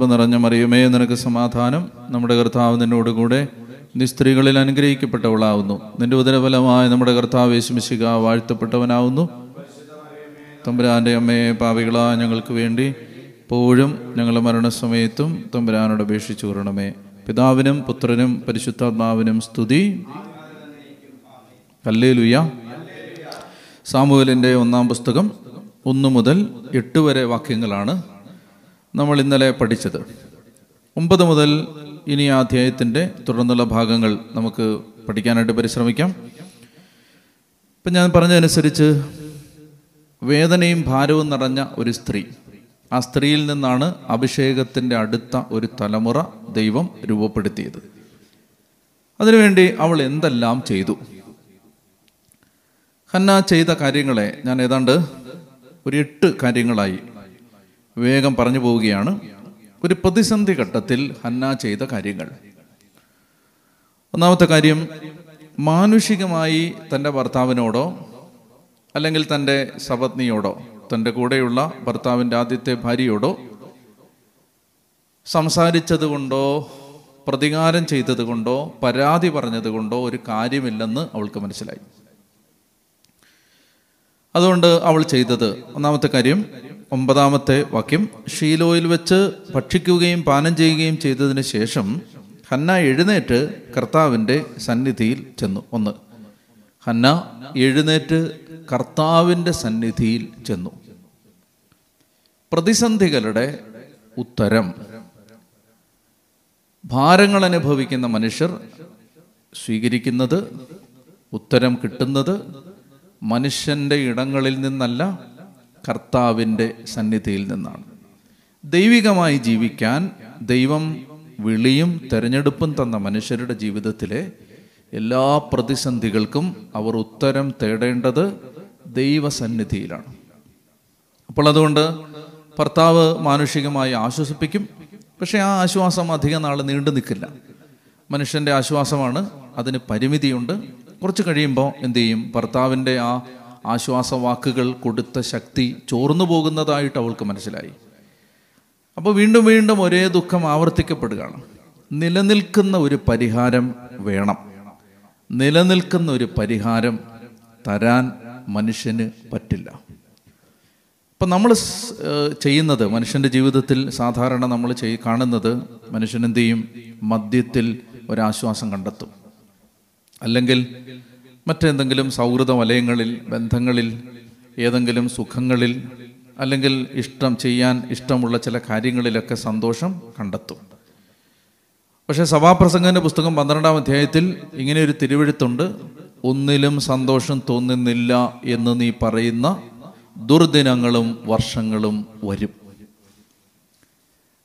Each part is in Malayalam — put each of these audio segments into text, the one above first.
കൃപ നിറഞ്ഞ മറിയുമേ നിനക്ക് സമാധാനം. നമ്മുടെ കർത്താവ് നിന്നോടുകൂടെ നീ സ്ത്രീകളിൽ അനുഗ്രഹിക്കപ്പെട്ടവളാവുന്നു. നിന്റെ ഉദരഫലമായ നമ്മുടെ കർത്താവ് യേശുമിശിക വാഴ്ത്തപ്പെട്ടവനാവുന്നു. തമ്പുരാന്റെ അമ്മയെ പാവികളാ ഞങ്ങൾക്ക് വേണ്ടി പോഴും ഞങ്ങളുടെ മരണസമയത്തും തമ്പുരാനോട് അപേക്ഷിച്ചു കൂറണമേ പിതാവിനും പുത്രനും പരിശുദ്ധാത്മാവിനും സ്തുതി. കല്ലേലുയ സാമുവലിന്റെ ഒന്നാം പുസ്തകം ഒന്ന് മുതൽ എട്ട് വരെ വാക്യങ്ങളാണ്. നമ്മൾ ഇന്നലെ പഠിച്ചത്. ഒമ്പത് മുതൽ ഇനി ആ അധ്യായത്തിന്റെ തുടർന്നുള്ള ഭാഗങ്ങൾ നമുക്ക് പഠിക്കാനായിട്ട് പരിശ്രമിക്കാം. ഇപ്പം ഞാൻ പറഞ്ഞതനുസരിച്ച് വേദനയും ഭാരവും നിറഞ്ഞ ഒരു സ്ത്രീ ആ സ്ത്രീയിൽ നിന്നാണ് അഭിഷേകത്തിന്റെ അടുത്ത ഒരു തലമുറ ദൈവം രൂപപ്പെടുത്തിയത്. അതിനുവേണ്ടി അവൾ എന്തെല്ലാം ചെയ്തു? ഹന്ന ചെയ്ത കാര്യങ്ങളെ ഞാൻ ഏതാണ്ട് ഒരു എട്ട് കാര്യങ്ങളായി വേഗം പറഞ്ഞു പോവുകയാണ്. ഒരു പ്രതിസന്ധി ഘട്ടത്തിൽ ഹന്ന ചെയ്ത കാര്യങ്ങൾ. ഒന്നാമത്തെ കാര്യം മാനുഷികമായി തന്റെ ഭർത്താവിനോടോ അല്ലെങ്കിൽ തന്റെ സപത്നിയോടോ തന്റെ കൂടെയുള്ള ഭർത്താവിന്റെ ആദ്യത്തെ ഭാര്യയോടോ സംസാരിച്ചത് കൊണ്ടോ പ്രതികാരം ചെയ്തത് കൊണ്ടോ പരാതി പറഞ്ഞത് കൊണ്ടോ ഒരു കാര്യമില്ലെന്ന് അവൾക്ക് മനസ്സിലായി. അതുകൊണ്ട് അവൾ ചെയ്തത് ഒന്നാമത്തെ കാര്യം ഒമ്പതാമത്തെ വാക്യം ഷീലോയിൽ വെച്ച് ഭക്ഷിക്കുകയും പാനം ചെയ്യുകയും ചെയ്തതിന് ശേഷം ഹന്ന എഴുന്നേറ്റ് കർത്താവിന്റെ സന്നിധിയിൽ ചെന്നു. ഒന്ന് ഹന്ന എഴുന്നേറ്റ് കർത്താവിന്റെ സന്നിധിയിൽ ചെന്നു. പ്രതിസന്ധികളുടെ ഉത്തരം ഭാരങ്ങൾ അനുഭവിക്കുന്ന മനുഷ്യർ സ്വീകരിക്കുന്നത് ഉത്തരം കിട്ടുന്നത് മനുഷ്യന്റെ ഇടങ്ങളിൽ നിന്നല്ല കർത്താവിന്റെ സന്നിധിയിൽ നിന്നാണ്. ദൈവികമായി ജീവിക്കാൻ ദൈവം വിളിയും തെരഞ്ഞെടുപ്പും തന്ന മനുഷ്യരുടെ ജീവിതത്തിലെ എല്ലാ പ്രതിസന്ധികൾക്കും അവർ ഉത്തരം തേടേണ്ടത് ദൈവസന്നിധിയിലാണ്. അപ്പോൾ അതുകൊണ്ട് ഭർത്താവ് മാനുഷികമായി ആശ്വസിപ്പിക്കും. പക്ഷേ ആ ആശ്വാസം അധികം നാൾ നീണ്ടു നിൽക്കില്ല. മനുഷ്യന്റെ ആശ്വാസമാണ് അതിന് പരിമിതിയുണ്ട്. കുറച്ച് കഴിയുമ്പോൾ എന്തു ചെയ്യും? ഭർത്താവിന്റെ ആ ആശ്വാസവാക്കുകൾ കൊടുത്ത ശക്തി ചോർന്നു പോകുന്നതായിട്ട് അവൾക്ക് മനസ്സിലായി. അപ്പോൾ വീണ്ടും വീണ്ടും ഒരേ ദുഃഖം ആവർത്തിക്കപ്പെടുകയാണ്. നിലനിൽക്കുന്ന ഒരു പരിഹാരം വേണം. നിലനിൽക്കുന്ന ഒരു പരിഹാരം തരാൻ മനുഷ്യന് പറ്റില്ല. അപ്പം നമ്മൾ ചെയ്യുന്നത് മനുഷ്യന്റെ ജീവിതത്തിൽ സാധാരണ നമ്മൾ ചെയ് കാണുന്നത് മനുഷ്യൻ എന്ത് ചെയ്യും? മദ്യത്തിൽ ഒരാശ്വാസം കണ്ടെത്തും. അല്ലെങ്കിൽ മറ്റെന്തെങ്കിലും സൗഹൃദ വലയങ്ങളിൽ ബന്ധങ്ങളിൽ ഏതെങ്കിലും സുഖങ്ങളിൽ അല്ലെങ്കിൽ ഇഷ്ടം ചെയ്യാൻ ഇഷ്ടമുള്ള ചില കാര്യങ്ങളിലൊക്കെ സന്തോഷം കണ്ടെത്തും. പക്ഷേ സഭാപ്രസംഗന്റെ പുസ്തകം പന്ത്രണ്ടാം അധ്യായത്തിൽ ഇങ്ങനെ ഒരു തിരുവഴുത്തുണ്ട് ഒന്നിലും സന്തോഷം തോന്നുന്നില്ല എന്ന് നീ പറയുന്ന ദുർദിനങ്ങളും വർഷങ്ങളും വരും.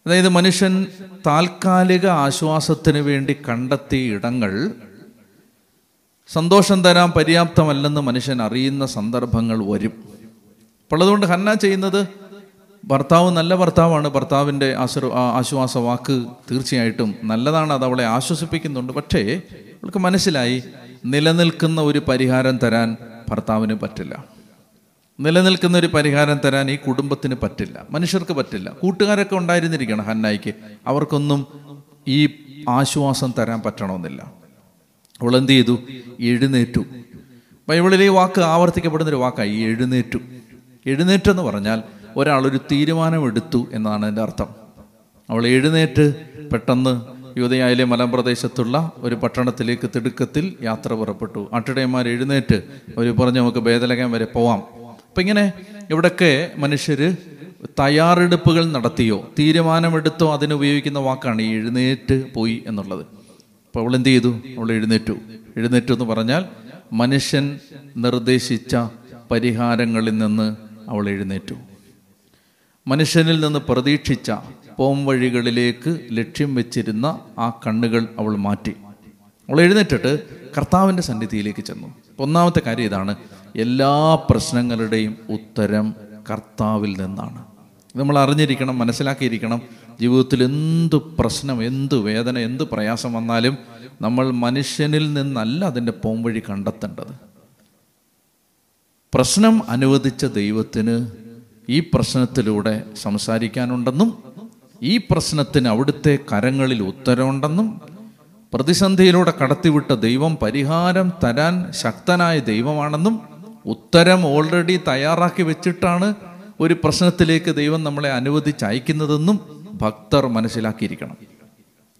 അതായത് മനുഷ്യൻ താൽക്കാലിക ആശ്വാസത്തിന് വേണ്ടി കണ്ടെത്തിയ ഇടങ്ങൾ സന്തോഷം തരാൻ പര്യാപ്തമല്ലെന്ന് മനുഷ്യൻ അറിയുന്ന സന്ദർഭങ്ങൾ വരും. അപ്പോൾ അതുകൊണ്ട് ഹന്ന ചെയ്യുന്നത് ഭർത്താവ് നല്ല ഭർത്താവാണ്. ഭർത്താവിന്റെ ആശ്ര ആശ്വാസ വാക്ക് തീർച്ചയായിട്ടും നല്ലതാണ്. അത് അവളെ ആശ്വസിപ്പിക്കുന്നുണ്ട്. പക്ഷേ അവൾക്ക് മനസ്സിലായി നിലനിൽക്കുന്ന ഒരു പരിഹാരം തരാൻ ഭർത്താവിന് പറ്റില്ല. നിലനിൽക്കുന്ന ഒരു പരിഹാരം തരാൻ ഈ കുടുംബത്തിന് പറ്റില്ല. മനുഷ്യർക്ക് പറ്റില്ല. കൂട്ടുകാരൊക്കെ ഉണ്ടായിരുന്നിരിക്കണം ഹന്നായിക്ക്. അവർക്കൊന്നും ഈ ആശ്വാസം തരാൻ പറ്റണമെന്നില്ല. അവൾ എന്ത് ചെയ്തു എഴുന്നേറ്റു. ബൈബിളിലെ വാക്ക് ആവർത്തിക്കപ്പെടുന്ന ഒരു വാക്കായി എഴുന്നേറ്റു. എഴുന്നേറ്റ് എന്ന് പറഞ്ഞാൽ ഒരാൾ ഒരു തീരുമാനമെടുത്തു എന്നാണ് എന്റെ അർത്ഥം. അവൾ എഴുന്നേറ്റ് പെട്ടെന്ന് യുവതയായാലെ മലമ്പ്രദേശത്തുള്ള ഒരു പട്ടണത്തിലേക്ക് തിടുക്കത്തിൽ യാത്ര പുറപ്പെട്ടു. ആട്ടിടയന്മാർ എഴുന്നേറ്റ് അവർ പറഞ്ഞു നമുക്ക് ഭേദലകം വരെ പോവാം. അപ്പം ഇങ്ങനെ ഇവിടൊക്കെ മനുഷ്യർ തയ്യാറെടുപ്പുകൾ നടത്തിയോ തീരുമാനമെടുത്തോ അതിന് ഉപയോഗിക്കുന്ന വാക്കാണ് എഴുന്നേറ്റ് പോയി എന്നുള്ളത്. അപ്പോൾ അവൾ എന്ത് ചെയ്തു? അവൾ എഴുന്നേറ്റു. എഴുന്നേറ്റു എന്ന് പറഞ്ഞാൽ മനുഷ്യൻ നിർദ്ദേശിച്ച പരിഹാരങ്ങളിൽ നിന്ന് അവൾ എഴുന്നേറ്റു. മനുഷ്യനിൽ നിന്ന് പ്രതീക്ഷിച്ച പോം വഴികളിലേക്ക് ലക്ഷ്യം വെച്ചിരുന്ന ആ കണ്ണുകൾ അവൾ മാറ്റി. അവൾ എഴുന്നേറ്റിട്ട് കർത്താവിന്റെ സന്നിധിയിലേക്ക് ചെന്നു. ഒന്നാമത്തെ കാര്യം ഇതാണ്. എല്ലാ പ്രശ്നങ്ങളുടെയും ഉത്തരം കർത്താവിൽ നിന്നാണ്. നമ്മൾ അറിഞ്ഞിരിക്കണം മനസ്സിലാക്കിയിരിക്കണം. ജീവിതത്തിൽ എന്ത് പ്രശ്നം എന്ത് വേദന എന്ത് പ്രയാസം വന്നാലും നമ്മൾ മനുഷ്യനിൽ നിന്നല്ല അതിന്റെ പോംവഴി കണ്ടെത്തേണ്ടത്. പ്രശ്നം അനുവദിച്ച ദൈവത്തിന് ഈ പ്രശ്നത്തിലൂടെ സംസാരിക്കാനുണ്ടെന്നും ഈ പ്രശ്നത്തിന് അവിടുത്തെ കരങ്ങളിൽ ഉത്തരമുണ്ടെന്നും പ്രതിസന്ധിയിലൂടെ കടത്തിവിട്ട ദൈവം പരിഹാരം തരാൻ ശക്തനായ ദൈവമാണെന്നും ഉത്തരം ഓൾറെഡി തയ്യാറാക്കി വെച്ചിട്ടാണ് ഒരു പ്രശ്നത്തിലേക്ക് ദൈവം നമ്മളെ അനുവദിച്ചയക്കുന്നതെന്നും ഭക്തർ മനസ്സിലാക്കിയിരിക്കണം.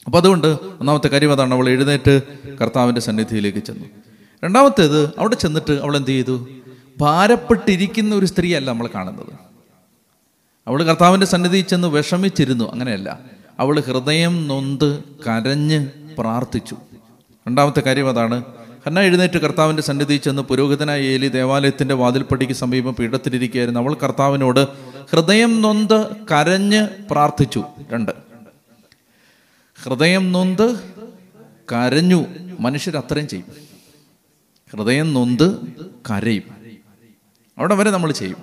അപ്പം അതുകൊണ്ട് ഒന്നാമത്തെ കാര്യം അതാണ് അവൾ എഴുന്നേറ്റ് കർത്താവിന്റെ സന്നിധിയിലേക്ക് ചെന്നു. രണ്ടാമത്തേത് അവിടെ ചെന്നിട്ട് അവൾ എന്ത് ചെയ്തു? ഭാരപ്പെട്ടിരിക്കുന്ന ഒരു സ്ത്രീയല്ല നമ്മൾ കാണുന്നത്. അവൾ കർത്താവിന്റെ സന്നിധിയിൽ ചെന്ന് വിഷമിച്ചിരുന്നു അങ്ങനെയല്ല. അവൾ ഹൃദയം നൊന്ത് കരഞ്ഞ് പ്രാർത്ഥിച്ചു. രണ്ടാമത്തെ കാര്യം അതാണ് ഹന്ന എഴുന്നേറ്റ് കർത്താവിന്റെ സന്നിധി ചെന്ന് പുരോഹിതനായ ഏലി ദേവാലയത്തിന്റെ വാതിൽപ്പടിക്ക് സമീപം പീഠത്തിലിരിക്കുകയായിരുന്നു. അവൾ കർത്താവിനോട് ഹൃദയം നൊന്ത് കരഞ്ഞ് പ്രാർത്ഥിച്ചു. രണ്ട്. ഹൃദയം നൊന്ത് കരഞ്ഞു മനുഷ്യർ അത്രയും ചെയ്യും. ഹൃദയം നൊന്ത് കരയും. അവിടെ വരെ നമ്മൾ ചെയ്യും.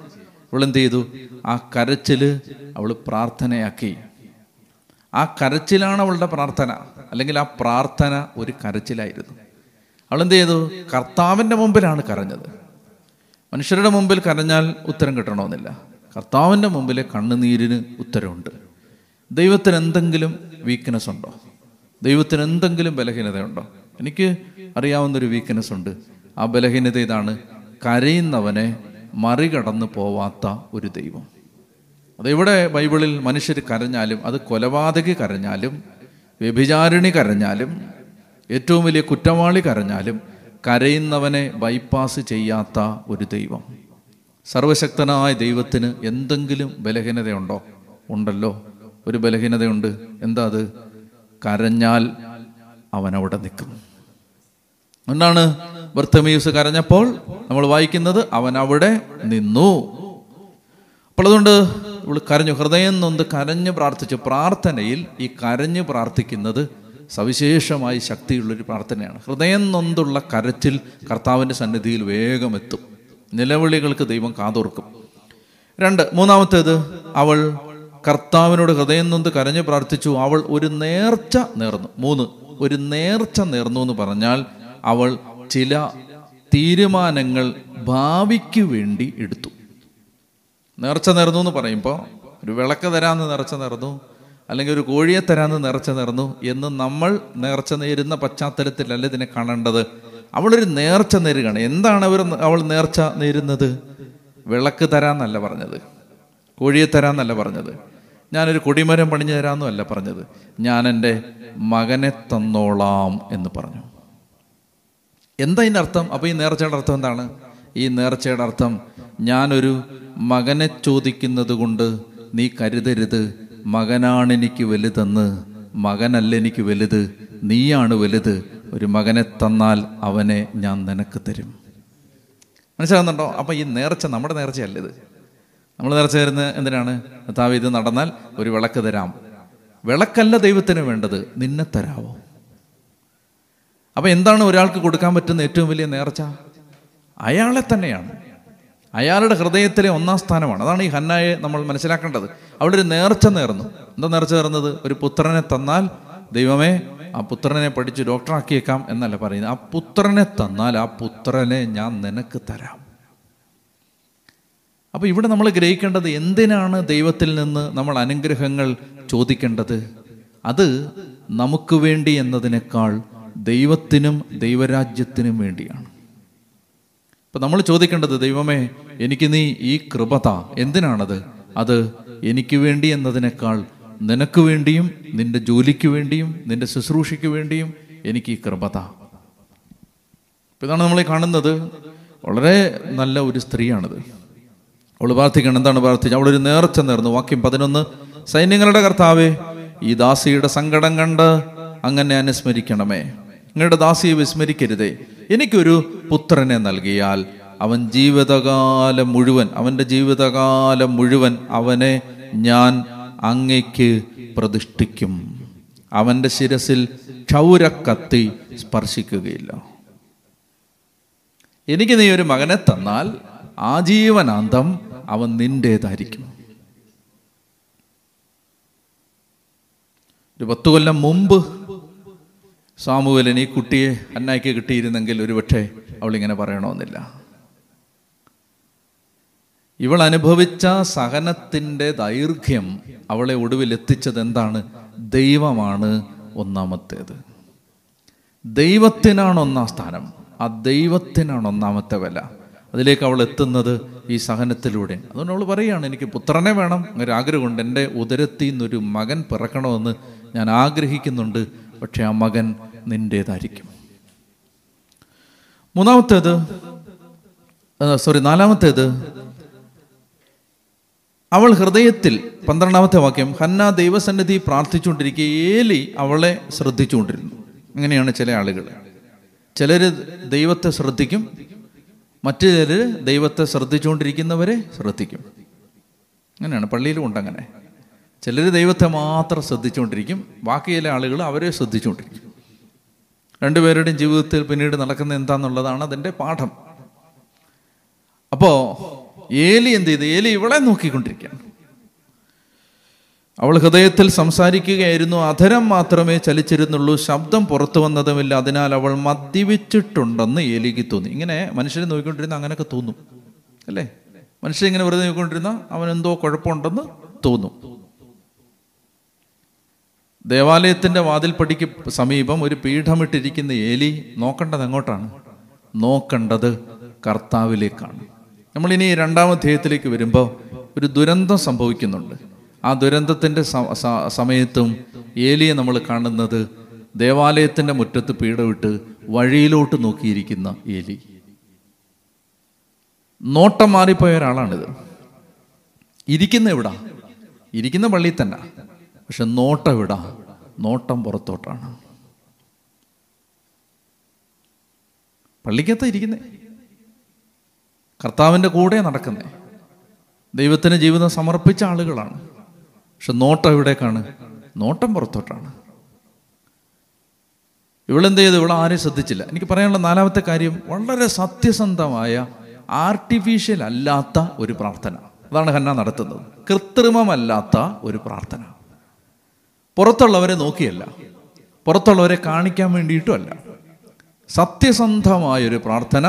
അവൾ എന്ത് ചെയ്തു? ആ കരച്ചിൽ അവൾ പ്രാർത്ഥനയാക്കി. ആ കരച്ചിലാണ് അവളുടെ പ്രാർത്ഥന. അല്ലെങ്കിൽ ആ പ്രാർത്ഥന ഒരു കരച്ചിലായിരുന്നു. അവൾ എന്ത് ചെയ്തു കർത്താവിന്റെ മുമ്പിലാണ് കരഞ്ഞത്. മനുഷ്യരുടെ മുമ്പിൽ കരഞ്ഞാൽ ഉത്തരം കിട്ടണമെന്നില്ല. കർത്താവിന്റെ മുമ്പിൽ കണ്ണുനീരിന് ഉത്തരവുണ്ട് ദൈവത്തിന് എന്തെങ്കിലും വീക്ക്നെസ് ഉണ്ടോ? ദൈവത്തിന് എന്തെങ്കിലും ബലഹീനതയുണ്ടോ? എനിക്ക് അറിയാവുന്നൊരു വീക്ക്നെസ് ഉണ്ട്. ആ ബലഹീനത ഇതാണ് കരയുന്നവനെ മറികടന്ന് പോവാത്ത ഒരു ദൈവം. അതിവിടെ ബൈബിളിൽ മനുഷ്യർ കരഞ്ഞാലും അത് കൊലപാതകി കരഞ്ഞാലും വ്യഭിചാരിണി കരഞ്ഞാലും ഏറ്റവും വലിയ കുറ്റവാളി കരഞ്ഞാലും കരയുന്നവനെ ബൈപ്പാസ് ചെയ്യാത്ത ഒരു ദൈവം. സർവശക്തനായ ദൈവത്തിന് എന്തെങ്കിലും ബലഹീനതയുണ്ടോ? ഉണ്ടല്ലോ. ഒരു ബലഹീനതയുണ്ട്. എന്താ അത്? കരഞ്ഞാൽ അവൻ അവിടെ നിൽക്കും. എന്നാണ് ബർത്തമീസ് കരഞ്ഞപ്പോൾ നമ്മൾ വായിക്കുന്നത് അവൻ അവിടെ നിന്നു. അപ്പോൾ അതുകൊണ്ട് ഇവൾ കരഞ്ഞു. ഹൃദയം നൊന്ത് കരഞ്ഞു പ്രാർത്ഥിച്ചു. പ്രാർത്ഥനയിൽ ഈ കരഞ്ഞു പ്രാർത്ഥിക്കുന്നത് സവിശേഷമായി ശക്തിയുള്ളൊരു പ്രാർത്ഥനയാണ്. ഹൃദയം നൊന്തുള്ള കരച്ചിൽ കർത്താവിന്റെ സന്നിധിയിൽ വേഗം എത്തും. നിലവിളികൾക്ക് ദൈവം കാതോർക്കും. രണ്ട് മൂന്നാമത്തേത് അവൾ കർത്താവിനോട് ഹൃദയം നൊന്ത് കരഞ്ഞ് പ്രാർത്ഥിച്ചു. അവൾ ഒരു നേർച്ച നേർന്നു. മൂന്ന് ഒരു നേർച്ച നേർന്നു എന്ന് പറഞ്ഞാൽ അവൾ ചില തീരുമാനങ്ങൾ ഭാവിക്ക് വേണ്ടി എടുത്തു. നേർച്ച നേർന്നു എന്ന് പറയുമ്പോൾ ഒരു വിളക്ക് തരാമെന്ന് നേർച്ച നേർന്നു. അല്ലെങ്കിൽ ഒരു കോഴിയെ തരാന്ന് നേർച്ച നേർന്നു എന്ന് നമ്മൾ നേർച്ച നേരുന്ന പശ്ചാത്തലത്തിലല്ല ഇതിനെ കാണേണ്ടത്. അവളൊരു നേർച്ച നേരുകയാണ്. എന്താണ് അവർ അവൾ നേർച്ച നേരുന്നത്? വിളക്ക് തരാന്നല്ല പറഞ്ഞത്. കോഴിയെ തരാമെന്നല്ല പറഞ്ഞത്. ഞാനൊരു കൊടിമരം പണിഞ്ഞു തരാമെന്നും അല്ല പറഞ്ഞത്. ഞാൻ എന്റെ മകനെ തന്നോളാം എന്ന് പറഞ്ഞു. എന്താ അർത്ഥം? അപ്പോൾ ഈ നേർച്ചയുടെ അർത്ഥം എന്താണ്? ഈ നേർച്ചയുടെ അർത്ഥം ഞാനൊരു മകനെ ചോദിക്കുന്നത് കൊണ്ട് നീ കരുതരുത് മകനാണ് എനിക്ക് വലുതെന്ന് മകനല്ല എനിക്ക് വലുത് നീയാണ് വലുത് ഒരു മകനെ തന്നാൽ അവനെ ഞാൻ നിനക്ക് തരും. മനസ്സിലാകുന്നുണ്ടോ? അപ്പം ഈ നേർച്ച നമ്മുടെ നേർച്ചയല്ല ഇത്. നമ്മൾ നേർച്ച തരുന്ന എന്തിനാണ്? താവ് ഇത് നടന്നാൽ ഒരു വിളക്ക് തരാം. വിളക്കല്ല ദൈവത്തിന് വേണ്ടത് നിന്നെ തരാവോ? അപ്പം എന്താണ് ഒരാൾക്ക് കൊടുക്കാൻ പറ്റുന്ന ഏറ്റവും വലിയ നേർച്ച? അയാളെ തന്നെയാണ്. അയാളുടെ ഹൃദയത്തിലെ ഒന്നാം സ്ഥാനമാണ്. അതാണ് ഈ ഹന്നായെ നമ്മൾ മനസ്സിലാക്കേണ്ടത്. അവിടെ ഒരു നേർച്ച നേർന്നു. എന്താ നേർച്ച നേർന്നത്? ഒരു പുത്രനെ തന്നാൽ ദൈവമേ ആ പുത്രനെ പഠിച്ച് ഡോക്ടറാക്കിയേക്കാം എന്നല്ല പറയുന്നത്. ആ പുത്രനെ തന്നാൽ ആ പുത്രനെ ഞാൻ നിനക്ക് തരാം. അപ്പോൾ ഇവിടെ നമ്മൾ ഗ്രഹിക്കേണ്ടത് എന്തിനാണ് ദൈവത്തിൽ നിന്ന് നമ്മൾ അനുഗ്രഹങ്ങൾ ചോദിക്കേണ്ടത്? അത് നമുക്ക് വേണ്ടി എന്നതിനേക്കാൾ ദൈവത്തിനും ദൈവരാജ്യത്തിനും വേണ്ടിയാണ്. ഇപ്പൊ നമ്മൾ ചോദിക്കേണ്ടത് ദൈവമേ എനിക്ക് നീ ഈ കൃപത എന്തിനാണത്? അത് എനിക്ക് വേണ്ടി എന്നതിനേക്കാൾ നിനക്ക് വേണ്ടിയും നിന്റെ ജോലിക്ക് വേണ്ടിയും നിന്റെ ശുശ്രൂഷയ്ക്ക് വേണ്ടിയും എനിക്ക് ഈ കൃപത അപ്പൊ ഇതാണ് നമ്മൾ കാണുന്നത്. വളരെ നല്ല ഒരു സ്ത്രീയാണിത്. അവൾ പ്രാർത്ഥിക്കണം. എന്താണ് പ്രാർത്ഥിച്ചത്? അവളൊരു നേർച്ച നേർന്നു. വാക്യം പതിനൊന്ന്. സൈന്യങ്ങളുടെ കർത്താവേ ഈ ദാസിയുടെ സങ്കടം കണ്ട് അങ്ങനെ അനുസ്മരിക്കണമേ. നിങ്ങളുടെ ദാസിയെ വിസ്മരിക്കരുതേ. എനിക്കൊരു പുത്രനെ നൽകിയാൽ അവൻ ജീവിതകാലം മുഴുവൻ അവന്റെ ജീവിതകാലം മുഴുവൻ അവനെ ഞാൻ അങ്ങയ്ക്ക് പ്രതിഷ്ഠിക്കും. അവന്റെ ശിരസിൽ ക്ഷൗരക്കത്തി സ്പർശിക്കുകയില്ല. എനിക്ക് നീ ഒരു മകനെ തന്നാൽ ആജീവനാന്തം അവൻ നിന്റേതായിരിക്കും ഒരു പത്തു കൊല്ലം മുമ്പ് സാമുവലൻ ഈ കുട്ടിയെ അന്നായിക്ക് കിട്ടിയിരുന്നെങ്കിൽ ഒരുപക്ഷെ അവളിങ്ങനെ പറയണമെന്നില്ല ഇവൾ അനുഭവിച്ച സഹനത്തിന്റെ ദൈർഘ്യം അവളെ ഒടുവിൽ എത്തിച്ചത് എന്താണ്? ദൈവമാണ് ഒന്നാമത്തേത്. ദൈവത്തിനാണ് ഒന്നാം സ്ഥാനം. ആ ദൈവത്തിനാണ് ഒന്നാമത്തെ വില. അതിലേക്ക് അവൾ എത്തുന്നത് ഈ സഹനത്തിലൂടെ. അതുകൊണ്ട് അവൾ പറയുകയാണ് എനിക്ക് പുത്രനെ വേണം ഒരു ആഗ്രഹമുണ്ട് എന്റെ ഉദരത്തിൽ നിന്നൊരു മകൻ പിറക്കണമെന്ന് ഞാൻ ആഗ്രഹിക്കുന്നുണ്ട്. പക്ഷെ ആ മകൻ നിന്റേതായിരിക്കും മൂന്നാമത്തേത് സോറി നാലാമത്തേത് അവൾ ഹൃദയത്തിൽ പന്ത്രണ്ടാമത്തെ വാക്യം ഹന്ന ദൈവസന്നിധി പ്രാർത്ഥിച്ചുകൊണ്ടിരിക്കുക ഏലി അവളെ ശ്രദ്ധിച്ചുകൊണ്ടിരുന്നു. അങ്ങനെയാണ് ചില ആളുകൾ. ചിലർ ദൈവത്തെ ശ്രദ്ധിക്കും മറ്റു ചിലർ ദൈവത്തെ ശ്രദ്ധിച്ചുകൊണ്ടിരിക്കുന്നവരെ ശ്രദ്ധിക്കും. അങ്ങനെയാണ് പള്ളിയിലും ഉണ്ടങ്ങനെ ചിലർ ദൈവത്തെ മാത്രം ശ്രദ്ധിച്ചുകൊണ്ടിരിക്കും ബാക്കി ചില ആളുകൾ അവരെ ശ്രദ്ധിച്ചുകൊണ്ടിരിക്കും. രണ്ടുപേരുടെയും ജീവിതത്തിൽ പിന്നീട് നടക്കുന്ന എന്താന്നുള്ളതാണ് അതിന്റെ പാഠം. അപ്പോൾ ഏലി എന്ത് ചെയ്ത്? ഏലി ഇവളെ നോക്കിക്കൊണ്ടിരിക്കുകയാണ്. അവൾ ഹൃദയത്തിൽ സംസാരിക്കുകയായിരുന്നു. അധരം മാത്രമേ ചലിച്ചിരുന്നുള്ളൂ. ശബ്ദം പുറത്തു വന്നതുമില്ല. അതിനാൽ അവൾ മദ്യപിച്ചിട്ടുണ്ടെന്ന് ഏലിക്ക് തോന്നി. ഇങ്ങനെ മനുഷ്യരെ നോക്കിക്കൊണ്ടിരുന്ന അങ്ങനെയൊക്കെ തോന്നും. അല്ലേ? മനുഷ്യൻ ഇങ്ങനെ വെറുതെ നോക്കിക്കൊണ്ടിരുന്ന അവൻ എന്തോ കുഴപ്പമുണ്ടെന്ന് തോന്നും. ദേവാലയത്തിന്റെ വാതിൽപ്പടിക്ക് സമീപം ഒരു പീഠമിട്ടിരിക്കുന്ന ഏലി നോക്കേണ്ടത് എങ്ങോട്ടാണ്? നോക്കേണ്ടത് കർത്താവിലേക്കാണ്. നമ്മളിനി രണ്ടാം അധ്യായത്തിലേക്ക് വരുമ്പോൾ ഒരു ദുരന്തം സംഭവിക്കുന്നുണ്ട്. ആ ദുരന്തത്തിന്റെ സമയത്തും ഏലിയെ നമ്മൾ കാണുന്നത് ദേവാലയത്തിന്റെ മുറ്റത്ത് പീഠമിട്ട് വഴിയിലോട്ട് നോക്കിയിരിക്കുന്ന ഏലി. നോട്ടം മാറിപ്പോയ ഒരാളാണിത്. ഇരിക്കുന്ന എവിടാ? ഇരിക്കുന്ന പള്ളിയിൽ തന്നെ. പക്ഷെ നോട്ടം എവിടാ? നോട്ടം പുറത്തോട്ടാണ്. പള്ളിക്കകത്ത് ഇരിക്കുന്നേ. കർത്താവിന്റെ കൂടെ നടക്കുന്നേ. ദൈവത്തിന് ജീവിതം സമർപ്പിച്ച ആളുകളാണ്. പക്ഷെ നോട്ടം എവിടേക്കാണ്? നോട്ടം പുറത്തോട്ടാണ്. ഇവളെന്ത് ചെയ്തു? ഇവൾ ആരെയും ശ്രദ്ധിച്ചില്ല. എനിക്ക് പറയാനുള്ള നാലാമത്തെ കാര്യം വളരെ സത്യസന്ധമായ ആർട്ടിഫിഷ്യൽ അല്ലാത്ത ഒരു പ്രാർത്ഥന. അതാണ് ഹന്ന നടത്തുന്നത്. കൃത്രിമമല്ലാത്ത ഒരു പ്രാർത്ഥന. പുറത്തുള്ളവരെ നോക്കിയല്ല. പുറത്തുള്ളവരെ കാണിക്കാൻ വേണ്ടിയിട്ടുമല്ല. സത്യസന്ധമായൊരു പ്രാർത്ഥന.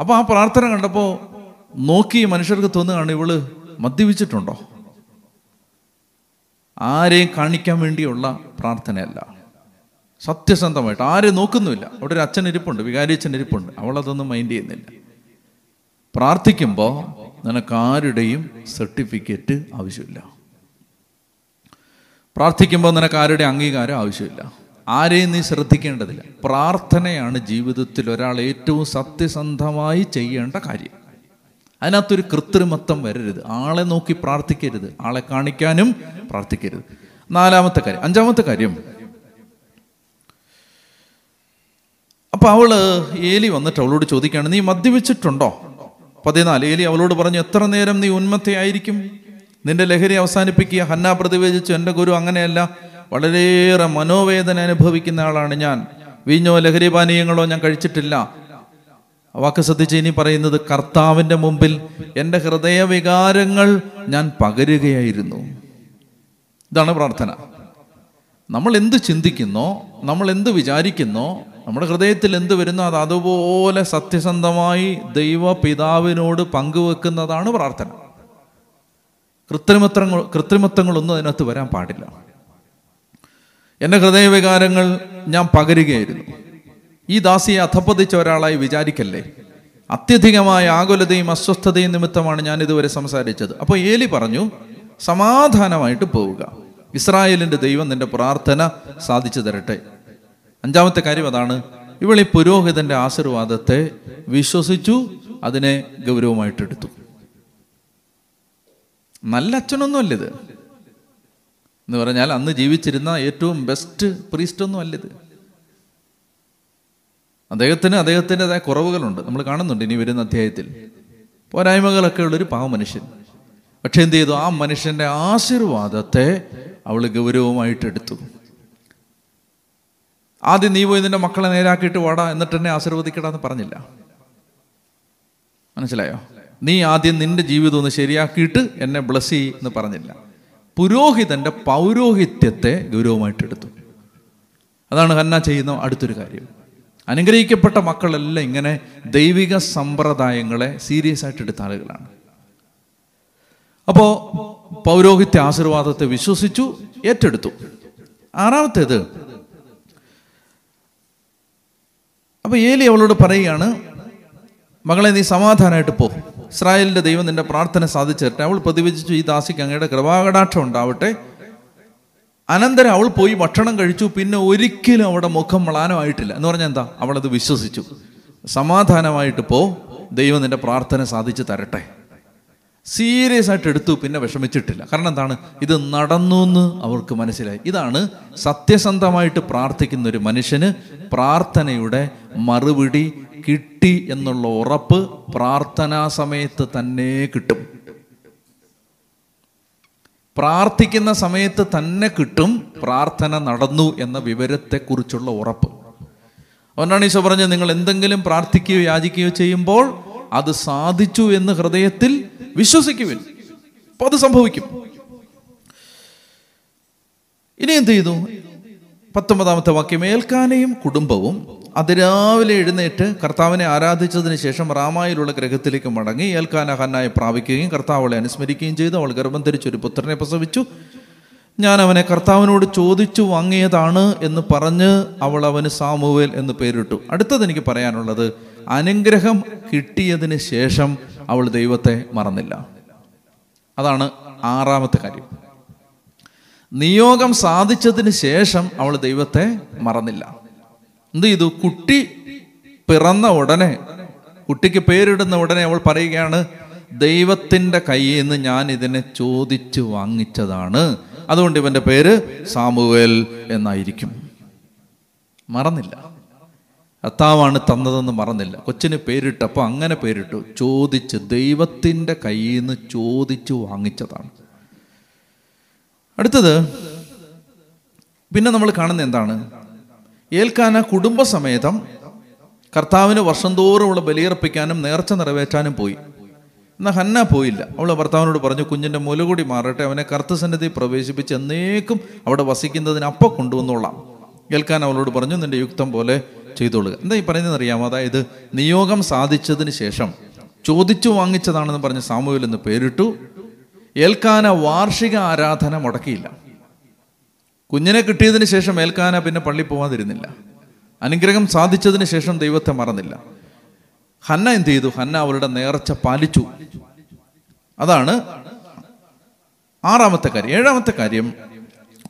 അപ്പോൾ ആ പ്രാർത്ഥന കണ്ടപ്പോൾ നോക്കി മനുഷ്യർക്ക് തോന്നുകയാണ് ഇവൾ മദ്യപിച്ചിട്ടുണ്ടോ? ആരെയും കാണിക്കാൻ വേണ്ടിയുള്ള പ്രാർത്ഥനയല്ല. സത്യസന്ധമായിട്ട് ആരെയും നോക്കുന്നുമില്ല. അവിടെ ഒരു അച്ഛൻ ഇരിപ്പുണ്ട് വികാരി അച്ഛൻ ഇരിപ്പുണ്ട്. അവളതൊന്നും മൈൻഡ് ചെയ്യുന്നില്ല. പ്രാർത്ഥിക്കുമ്പോൾ നിനക്ക് ആരുടെയും സർട്ടിഫിക്കറ്റ് ആവശ്യമില്ല. പ്രാർത്ഥിക്കുമ്പോൾ നിനക്ക് ആരുടെ അംഗീകാരം ആവശ്യമില്ല. ആരെയും നീ ശ്രദ്ധിക്കേണ്ടതില്ല. പ്രാർത്ഥനയാണ് ജീവിതത്തിൽ ഒരാൾ ഏറ്റവും സത്യസന്ധമായി ചെയ്യേണ്ട കാര്യം. അതിനകത്തൊരു കൃത്രിമത്വം വരരുത്. ആളെ നോക്കി പ്രാർത്ഥിക്കരുത്. ആളെ കാണിക്കാനും പ്രാർത്ഥിക്കരുത്. നാലാമത്തെ കാര്യം അഞ്ചാമത്തെ കാര്യം. അപ്പൊ അവൾ ഏലി വന്നിട്ട് അവളോട് ചോദിക്കുകയാണ് നീ മദ്യപിച്ചിട്ടുണ്ടോ? പതിനാല് ഏലി അവളോട് പറഞ്ഞു എത്ര നേരം നീ ഉന്മത്തയായിരിക്കും? നിന്റെ ലഹരി അവസാനിപ്പിക്കുക. ഹന്ന പ്രതിവേദിച്ചു എന്റെ ഗുരു അങ്ങനെയല്ല. വളരെയേറെ മനോവേദന അനുഭവിക്കുന്ന ആളാണ് ഞാൻ. വീഞ്ഞോ ലഹരി പാനീയങ്ങളോ ഞാൻ കഴിച്ചിട്ടില്ല. വാക്ക് ശ്രദ്ധിച്ച് ഇനി പറയുന്നത് കർത്താവിന്റെ മുമ്പിൽ എന്റെ ഹൃദയവികാരങ്ങൾ ഞാൻ പകരുകയായിരുന്നു. ഇതാണ് പ്രാർത്ഥന. നമ്മൾ എന്ത് ചിന്തിക്കുന്നോ നമ്മൾ എന്ത് വിചാരിക്കുന്നോ നമ്മുടെ ഹൃദയത്തിൽ എന്ത് വരുന്നോ അത് അതുപോലെ സത്യസന്ധമായി ദൈവ പിതാവിനോട് പങ്കുവെക്കുന്നതാണ് പ്രാർത്ഥന. കൃത്രിമത്വങ്ങൾ കൃത്രിമത്വങ്ങളൊന്നും അതിനകത്ത് വരാൻ പാടില്ല. എന്റെ ഹൃദയവികാരങ്ങൾ ഞാൻ പകരുകയായിരുന്നു. ഈ ദാസിയെ അധപ്പതിച്ച ഒരാളായി വിചാരിക്കല്ലേ? അത്യധികമായ ആകുലതയും അസ്വസ്ഥതയും നിമിത്തമാണ് ഞാൻ ഇതുവരെ സംസാരിച്ചത്. അപ്പോൾ ഏലി പറഞ്ഞു സമാധാനമായിട്ട് പോവുക. ഇസ്രായേലിന്റെ ദൈവം നിന്റെ പ്രാർത്ഥന സാധിച്ചു തരട്ടെ. അഞ്ചാമത്തെ കാര്യം അതാണ് ഇവൾ ഈ പുരോഹിതന്റെ ആശീർവാദത്തെ വിശ്വസിച്ചു അതിനെ ഗൗരവമായിട്ടെടുത്തു. നല്ല അച്ഛനൊന്നും ഇത് എന്ന് പറഞ്ഞാൽ അന്ന് ജീവിച്ചിരുന്ന ഏറ്റവും ബെസ്റ്റ് പ്രീസ്റ്റ് ഒന്നും അല്ലിത് അദ്ദേഹത്തിന് അദ്ദേഹത്തിന്റെതായ കുറവുകളുണ്ട്. നമ്മൾ കാണുന്നുണ്ട് ഇനി വരുന്ന അധ്യായത്തിൽ. പോരായ്മകളൊക്കെ ഉള്ളൊരു പാവ മനുഷ്യൻ പക്ഷെ എന്ത് ചെയ്തു? ആ മനുഷ്യന്റെ ആശീർവാദത്തെ അവൾ ഗൗരവമായിട്ട് എടുത്തു ആദ്യം നീ പോയി നിന്റെ മക്കളെ നേരാക്കിയിട്ട് വാടാ എന്നിട്ട് എന്നെ ആശീർവദിക്കടാന്ന് പറഞ്ഞില്ല. മനസ്സിലായോ? നീ ആദ്യം നിന്റെ ജീവിതം ഒന്ന് ശരിയാക്കിയിട്ട് എന്നെ ബ്ലസ് ചെയ് എന്ന് പറഞ്ഞില്ല. പുരോഹിതന്റെ പൗരോഹിത്യത്തെ ഗൗരവമായിട്ട് എടുത്തു അതാണ് ഹന്ന ചെയ്യുന്ന അടുത്തൊരു കാര്യം. അനുഗ്രഹിക്കപ്പെട്ട മക്കളെല്ലാം ഇങ്ങനെ ദൈവിക സമ്പ്രദായങ്ങളെ സീരിയസ് ആയിട്ട് എടുത്ത ആളുകളാണ്. അപ്പോ പൗരോഹിത്യ ആശീർവാദത്തെ വിശ്വസിച്ചു ഏറ്റെടുത്തു. ആറാമത്തേത് അപ്പൊ ഏലി അവളോട് പറയുകയാണ് മകളെ നീ സമാധാനമായിട്ട് പോ. ഇസ്രായേലിന്റെ ദൈവം നിന്റെ പ്രാർത്ഥന സാധിച്ചിട്ട് അവൾ പ്രതിവചിച്ചു ഈ ദാസിക്ക് അങ്ങയുടെ കൃപാകടാക്ഷം ഉണ്ടാവട്ടെ. അനന്തരം അവൾ പോയി ഭക്ഷണം കഴിച്ചു. പിന്നെ ഒരിക്കലും അവിടെ മുഖം മ്ലാനമായിട്ടില്ല. എന്ന് പറഞ്ഞാൽ എന്താ? അവളത് വിശ്വസിച്ചു. സമാധാനമായിട്ട് പോ ദൈവം നിന്റെ പ്രാർത്ഥന സാധിച്ചു തരട്ടെ. സീരിയസ് ആയിട്ട് എടുത്തു പിന്നെ വിഷമിച്ചിട്ടില്ല. കാരണം എന്താണ്? ഇത് നടന്നു എന്ന് അവർക്ക് മനസ്സിലായി. ഇതാണ് സത്യസന്ധമായിട്ട് പ്രാർത്ഥിക്കുന്ന ഒരു മനുഷ്യന് പ്രാർത്ഥനയുടെ മറുപടി കിട്ടി എന്നുള്ള ഉറപ്പ് പ്രാർത്ഥനാ സമയത്ത് തന്നെ കിട്ടും. പ്രാർത്ഥിക്കുന്ന സമയത്ത് തന്നെ കിട്ടും പ്രാർത്ഥന നടന്നു എന്ന വിവരത്തെക്കുറിച്ചുള്ള ഉറപ്പ്. അവനാണ് ഈശോ പറഞ്ഞത് നിങ്ങൾ എന്തെങ്കിലും പ്രാർത്ഥിക്കുകയോ യാചിക്കുകയോ ചെയ്യുമ്പോൾ അത് സാധിച്ചു എന്ന് ഹൃദയത്തിൽ വിശ്വസിക്കുവിൻ. അപ്പൊ അത് സംഭവിക്കും. ഇനി എന്ത് ചെയ്തു? പത്തൊമ്പതാമത്തെ വാക്യം ഏൽക്കാനയും കുടുംബവും അതിരാവിലെ എഴുന്നേറ്റ് കർത്താവിനെ ആരാധിച്ചതിന് ശേഷം റാമായിലുള്ള ഗ്രഹത്തിലേക്ക് മടങ്ങി ഏൽക്കാന ഹന്നായെ പ്രാപിക്കുകയും കർത്താവ് അവളെ അനുസ്മരിക്കുകയും ചെയ്തു. അവൾ ഗർഭം ധരിച്ചൊരു പുത്രനെ പ്രസവിച്ചു. ഞാൻ അവനെ കർത്താവിനോട് ചോദിച്ചു വാങ്ങിയതാണ് എന്ന് പറഞ്ഞ് അവൾ അവന് സാമുവേൽ എന്ന് പേരിട്ടു. അടുത്തത് എനിക്ക് പറയാനുള്ളത് അനുഗ്രഹം കിട്ടിയതിന് ശേഷം അവൾ ദൈവത്തെ മറന്നില്ല. അതാണ് ആറാമത്തെ കാര്യം. നിയോഗം സാധിച്ചതിന് ശേഷം അവൾ ദൈവത്തെ മറന്നില്ല. എന്ത് ചെയ്തു? കുട്ടി പിറന്ന ഉടനെ കുട്ടിക്ക് പേരിടുന്ന ഉടനെ അവൾ പറയുകയാണ് ദൈവത്തിന്റെ കയ്യിൽ നിന്ന് ഞാൻ ഇതിനെ ചോദിച്ചു വാങ്ങിച്ചതാണ്. അതുകൊണ്ട് ഇവന്റെ പേര് സാമുവേൽ എന്നായിരിക്കും. മറന്നില്ല. കർത്താവാണ് തന്നതെന്ന് മറന്നില്ല. കൊച്ചിന് പേരിട്ടപ്പോൾ അങ്ങനെ പേരിട്ടു. ചോദിച്ച് ദൈവത്തിന്റെ കയ്യിൽ നിന്ന് ചോദിച്ചു വാങ്ങിച്ചതാണ്. അടുത്തത് പിന്നെ നമ്മൾ കാണുന്ന എന്താണ്? ഏൽക്കാന കുടുംബസമേതം കർത്താവിന് വർഷം തോറുമുള്ള ബലിയർപ്പിക്കാനും നേർച്ച നിറവേറ്റാനും പോയി. എന്നാൽ ഹന്ന പോയില്ല. അവൾ ഭർത്താവിനോട് പറഞ്ഞു കുഞ്ഞിന്റെ മുലകൂടി മാറട്ടെ അവനെ കർത്തസന്നിധി പ്രവേശിപ്പിച്ച് എന്നേക്കും അവിടെ വസിക്കുന്നതിന് അപ്പം കൊണ്ടുവന്നോളാം. കേൾക്കാൻ അവളോട് പറഞ്ഞു നിന്റെ യുക്തം പോലെ ചെയ്തോളുക. എന്താ ഈ പറയുന്നത് അറിയാമോ? അതായത് നിയോഗം സാധിച്ചതിന് ശേഷം ചോദിച്ചു വാങ്ങിച്ചതാണെന്ന് പറഞ്ഞ് സാമൂഹിൽ നിന്ന് പേരിട്ടു. ഏൽക്കാന വാർഷിക ആരാധന മുടക്കിയില്ല. കുഞ്ഞിനെ കിട്ടിയതിന് ശേഷം ഏൽക്കാന പിന്നെ പള്ളി പോവാതിരുന്നില്ല. അനുഗ്രഹം സാധിച്ചതിന് ശേഷം ദൈവത്തെ മറന്നില്ല. ഹന്ന എന്ത് ചെയ്തു? ഹന്ന അവരുടെ നേർച്ച പാലിച്ചു. അതാണ് ആറാമത്തെ കാര്യം. ഏഴാമത്തെ കാര്യം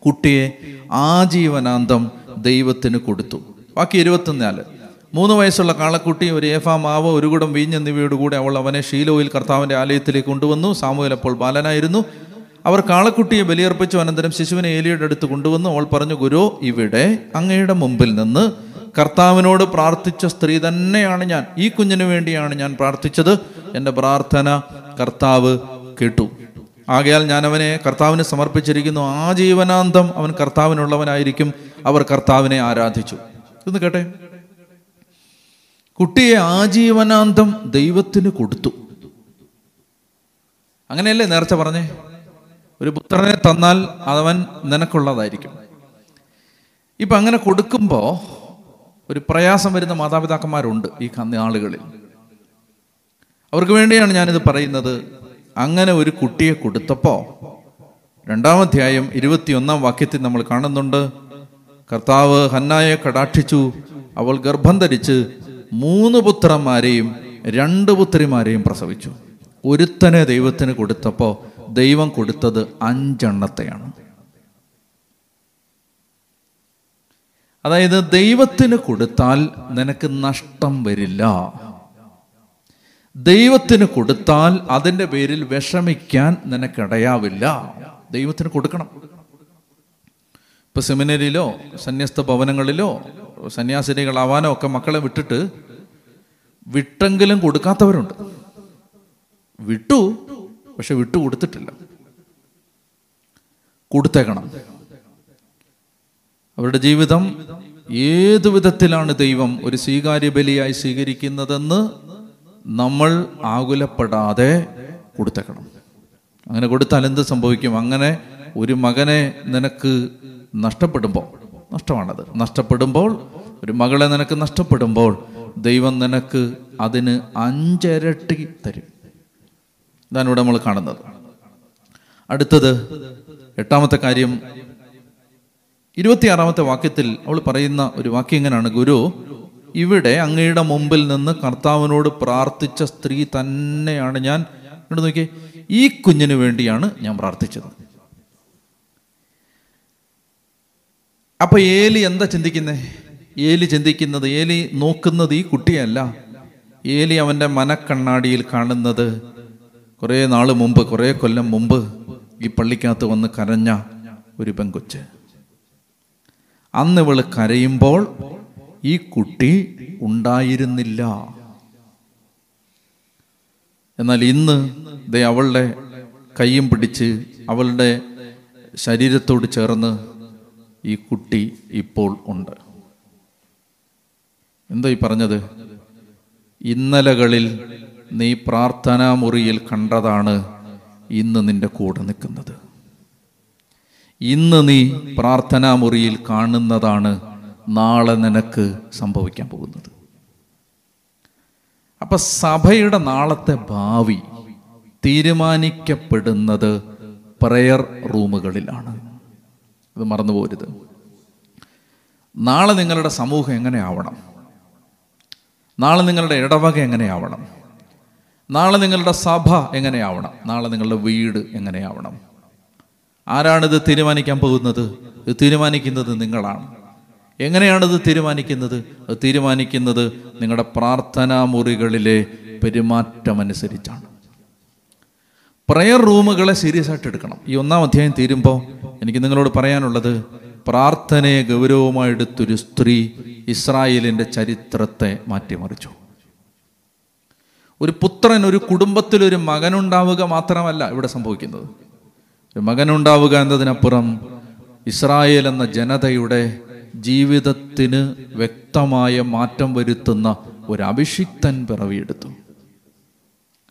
കുട്ടിയെ ആജീവനാന്തം ദൈവത്തിന് കൊടുത്തു. ബാക്കി ഇരുപത്തിനാല്. മൂന്ന് വയസ്സുള്ള കാളക്കുട്ടി ഒരു ഏഫാ മാവ് ഒരു കുടം വീഞ്ഞ് എന്നിവയോട് കൂടെ അവൾ അവനെ ഷീലോയിൽ കർത്താവിന്റെ ആലയത്തിലേക്ക് കൊണ്ടുവന്നു. സാമുവേൽ അപ്പോൾ ബാലനായിരുന്നു. അവർ കാളക്കുട്ടിയെ ബലിയർപ്പിച്ചു. അനന്തരം ശിശുവിനെ ഏലിയുടെ അടുത്ത് കൊണ്ടുവന്നു. അവൾ പറഞ്ഞു ഗുരു ഇവിടെ അങ്ങയുടെ മുമ്പിൽ നിന്ന് കർത്താവിനോട് പ്രാർത്ഥിച്ച സ്ത്രീ തന്നെയാണ് ഞാൻ. ഈ കുഞ്ഞിനു വേണ്ടിയാണ് ഞാൻ പ്രാർത്ഥിച്ചത്. എന്റെ പ്രാർത്ഥന കർത്താവ് കേട്ടു. ആകയാൽ ഞാൻ അവനെ കർത്താവിന് സമർപ്പിച്ചിരിക്കുന്നു. ആ ജീവനാന്തം അവൻ കർത്താവിനുള്ളവനായിരിക്കും. അവർ കർത്താവിനെ ആരാധിച്ചു. ഇന്ന് കേട്ടെ? കുട്ടിയെ ആജീവനാന്തം ദൈവത്തിന് കൊടുത്തു. അങ്ങനെയല്ലേ നേർച്ച പറഞ്ഞേ? ഒരു പുത്രനെ തന്നാൽ അവൻ നിനക്കുള്ളതായിരിക്കും. ഇപ്പൊ അങ്ങനെ കൊടുക്കുമ്പോൾ ഒരു പ്രയാസം വരുന്ന മാതാപിതാക്കന്മാരുണ്ട് ഈ ആളുകളിൽ. അവർക്ക് വേണ്ടിയാണ് ഞാനിത് പറയുന്നത്. അങ്ങനെ ഒരു കുട്ടിയെ കൊടുത്തപ്പോ രണ്ടാമധ്യായം ഇരുപത്തിയൊന്നാം വാക്യത്തിൽ നമ്മൾ കാണുന്നുണ്ട്. കർത്താവ് ഹന്നായെ കടാക്ഷിച്ചു. അവൾ ഗർഭം ധരിച്ച് മൂന്ന് പുത്രന്മാരെയും രണ്ട് പുത്രിമാരെയും പ്രസവിച്ചു. ഒരുത്തനെ ദൈവത്തിന് കൊടുത്തപ്പോൾ ദൈവം കൊടുത്തത് അഞ്ചെണ്ണത്തെയാണ്. അതായത് ദൈവത്തിന് കൊടുത്താൽ നിനക്ക് നഷ്ടം വരില്ല. ദൈവത്തിന് കൊടുത്താൽ അതിന്റെ പേരിൽ വിഷമിക്കാൻ നിനക്കിടയാവില്ല. ദൈവത്തിന് കൊടുക്കണം. ഇപ്പൊ സെമിനറിയിലോ സന്യസ്ത ഭവനങ്ങളിലോ സന്യാസിനികളാവാനോ ഒക്കെ മക്കളെ വിട്ടിട്ട് വിട്ടെങ്കിലും കൊടുക്കാത്തവരുണ്ട്. വിട്ടു പക്ഷെ വിട്ടു കൊടുത്തിട്ടില്ല. കൊടുത്തേക്കണം. അവരുടെ ജീവിതം ഏതു വിധത്തിലാണ് ദൈവം ഒരു സ്വീകാര്യ ബലിയായി സ്വീകരിക്കുന്നതെന്ന് നമ്മൾ ആകുലപ്പെടാതെ കൊടുത്തേക്കണം. അങ്ങനെ കൊടുത്താൽ എന്ത് സംഭവിക്കും? അങ്ങനെ ഒരു മകനെ നിനക്ക് നഷ്ടപ്പെടുമ്പോൾ നഷ്ടമാണത്. നഷ്ടപ്പെടുമ്പോൾ ഒരു മകളെ നിനക്ക് നഷ്ടപ്പെടുമ്പോൾ ദൈവം നിനക്ക് അതിന് അഞ്ചരട്ടി തരും. ഇതാണ് ഇവിടെ നമ്മൾ കാണുന്നത്. അടുത്തത് എട്ടാമത്തെ കാര്യം. ഇരുപത്തിയാറാമത്തെ വാക്യത്തിൽ അവൾ പറയുന്ന ഒരു വാക്യം ഇങ്ങനെയാണ്. ഗുരു ഇവിടെ അങ്ങയുടെ മുമ്പിൽ നിന്ന് കർത്താവിനോട് പ്രാർത്ഥിച്ച സ്ത്രീ തന്നെയാണ് ഞാൻ. നോക്കിയേ. ഈ കുഞ്ഞിന് വേണ്ടിയാണ് ഞാൻ പ്രാർത്ഥിച്ചത്. അപ്പൊ ഏലി എന്താ ചിന്തിക്കുന്നത് ഏലി ചിന്തിക്കുന്നത് ഏലി നോക്കുന്നത് ഈ കുട്ടിയല്ല. ഏലി അവന്റെ മനക്കണ്ണാടിയിൽ കാണുന്നത് കുറേ നാൾ മുമ്പ് കുറേ കൊല്ലം മുമ്പ് ഈ പള്ളിക്കകത്ത് വന്ന് കരഞ്ഞ ഒരു പെങ്കൊച്ച്. അന്ന് ഇവൾ കരയുമ്പോൾ ഈ കുട്ടി ഉണ്ടായിരുന്നില്ല. എന്നാൽ ഇന്ന് ദേ അവളുടെ കൈയും പിടിച്ച് അവളുടെ ശരീരത്തോട് ചേർന്ന് ഈ കുട്ടി ഇപ്പോൾ ഉണ്ട്. എന്താ ഈ പറഞ്ഞത്? ഇന്നലകളിൽ നീ പ്രാർത്ഥനാ മുറിയിൽ കണ്ടതാണ് ഇന്ന് നിന്റെ കൂടെ നിൽക്കുന്നത്. ഇന്ന് നീ പ്രാർത്ഥനാ മുറിയിൽ കാണുന്നതാണ് നാളെ നിനക്ക് സംഭവിക്കാൻ പോകുന്നത്. അപ്പൊ സഭയുടെ നാളത്തെ ഭാവി തീരുമാനിക്കപ്പെടുന്നത് പ്രയർ റൂമുകളിലാണ് ഇത് മറന്നു പോരുത്. നാളെ നിങ്ങളുടെ സമൂഹം എങ്ങനെയാവണം നാളെ നിങ്ങളുടെ ഇടവക എങ്ങനെയാവണം നാളെ നിങ്ങളുടെ സഭ എങ്ങനെയാവണം നാളെ നിങ്ങളുടെ വീട് എങ്ങനെയാവണം ആരാണിത് തീരുമാനിക്കാൻ പോകുന്നത്? ഇത് തീരുമാനിക്കുന്നത് നിങ്ങളാണ്. എങ്ങനെയാണിത് തീരുമാനിക്കുന്നത്? അത് തീരുമാനിക്കുന്നത് നിങ്ങളുടെ പ്രാർത്ഥനാ മുറികളിലെ പെരുമാറ്റമനുസരിച്ചാണ്. പ്രയർ റൂമുകളെ സീരിയസ് ആയിട്ട് എടുക്കണം. ഈ ഒന്നാം അധ്യായം തീരുമ്പോൾ എനിക്ക് നിങ്ങളോട് പറയാനുള്ളത് പ്രാർത്ഥനയെ ഗൗരവമായെടുത്തൊരു സ്ത്രീ ഇസ്രായേലിന്റെ ചരിത്രത്തെ മാറ്റിമറിച്ചു. ഒരു പുത്രൻ ഒരു കുടുംബത്തിലൊരു മകനുണ്ടാവുക മാത്രമല്ല ഇവിടെ സംഭവിക്കുന്നത്. ഒരു മകനുണ്ടാവുക എന്നതിനപ്പുറം ഇസ്രായേൽ എന്ന ജനതയുടെ ജീവിതത്തിന് വ്യക്തമായ മാറ്റം വരുത്തുന്ന ഒരു അഭിഷിക്തൻ പിറവിയെടുത്തു.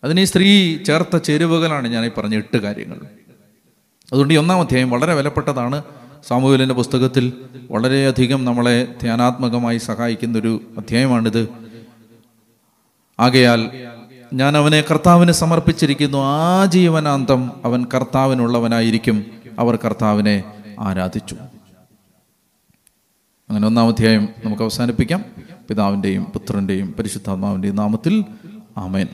അതിന് ഈ സ്ത്രീ ചേർത്ത ചേരുവകളാണ് ഞാൻ ഈ പറഞ്ഞ എട്ട് കാര്യങ്ങൾ. അതുകൊണ്ട് ഈ ഒന്നാം അധ്യായം വളരെ വിലപ്പെട്ടതാണ്. സാമൂഹ്യലിന്റെ പുസ്തകത്തിൽ വളരെയധികം നമ്മളെ ധ്യാനാത്മകമായി സഹായിക്കുന്ന ഒരു അധ്യായമാണിത്. ആകയാൽ ഞാൻ അവനെ കർത്താവിന് സമർപ്പിച്ചിരിക്കുന്നു. ആ ജീവനാന്തം അവൻ കർത്താവിനുള്ളവനായിരിക്കും. അവർ കർത്താവിനെ ആരാധിച്ചു. അങ്ങനെ ഒന്നാം അധ്യായം നമുക്ക് അവസാനിപ്പിക്കാം. പിതാവിന്റെയും പുത്രന്റെയും പരിശുദ്ധാത്മാവിന്റെയും നാമത്തിൽ ആമേൻ.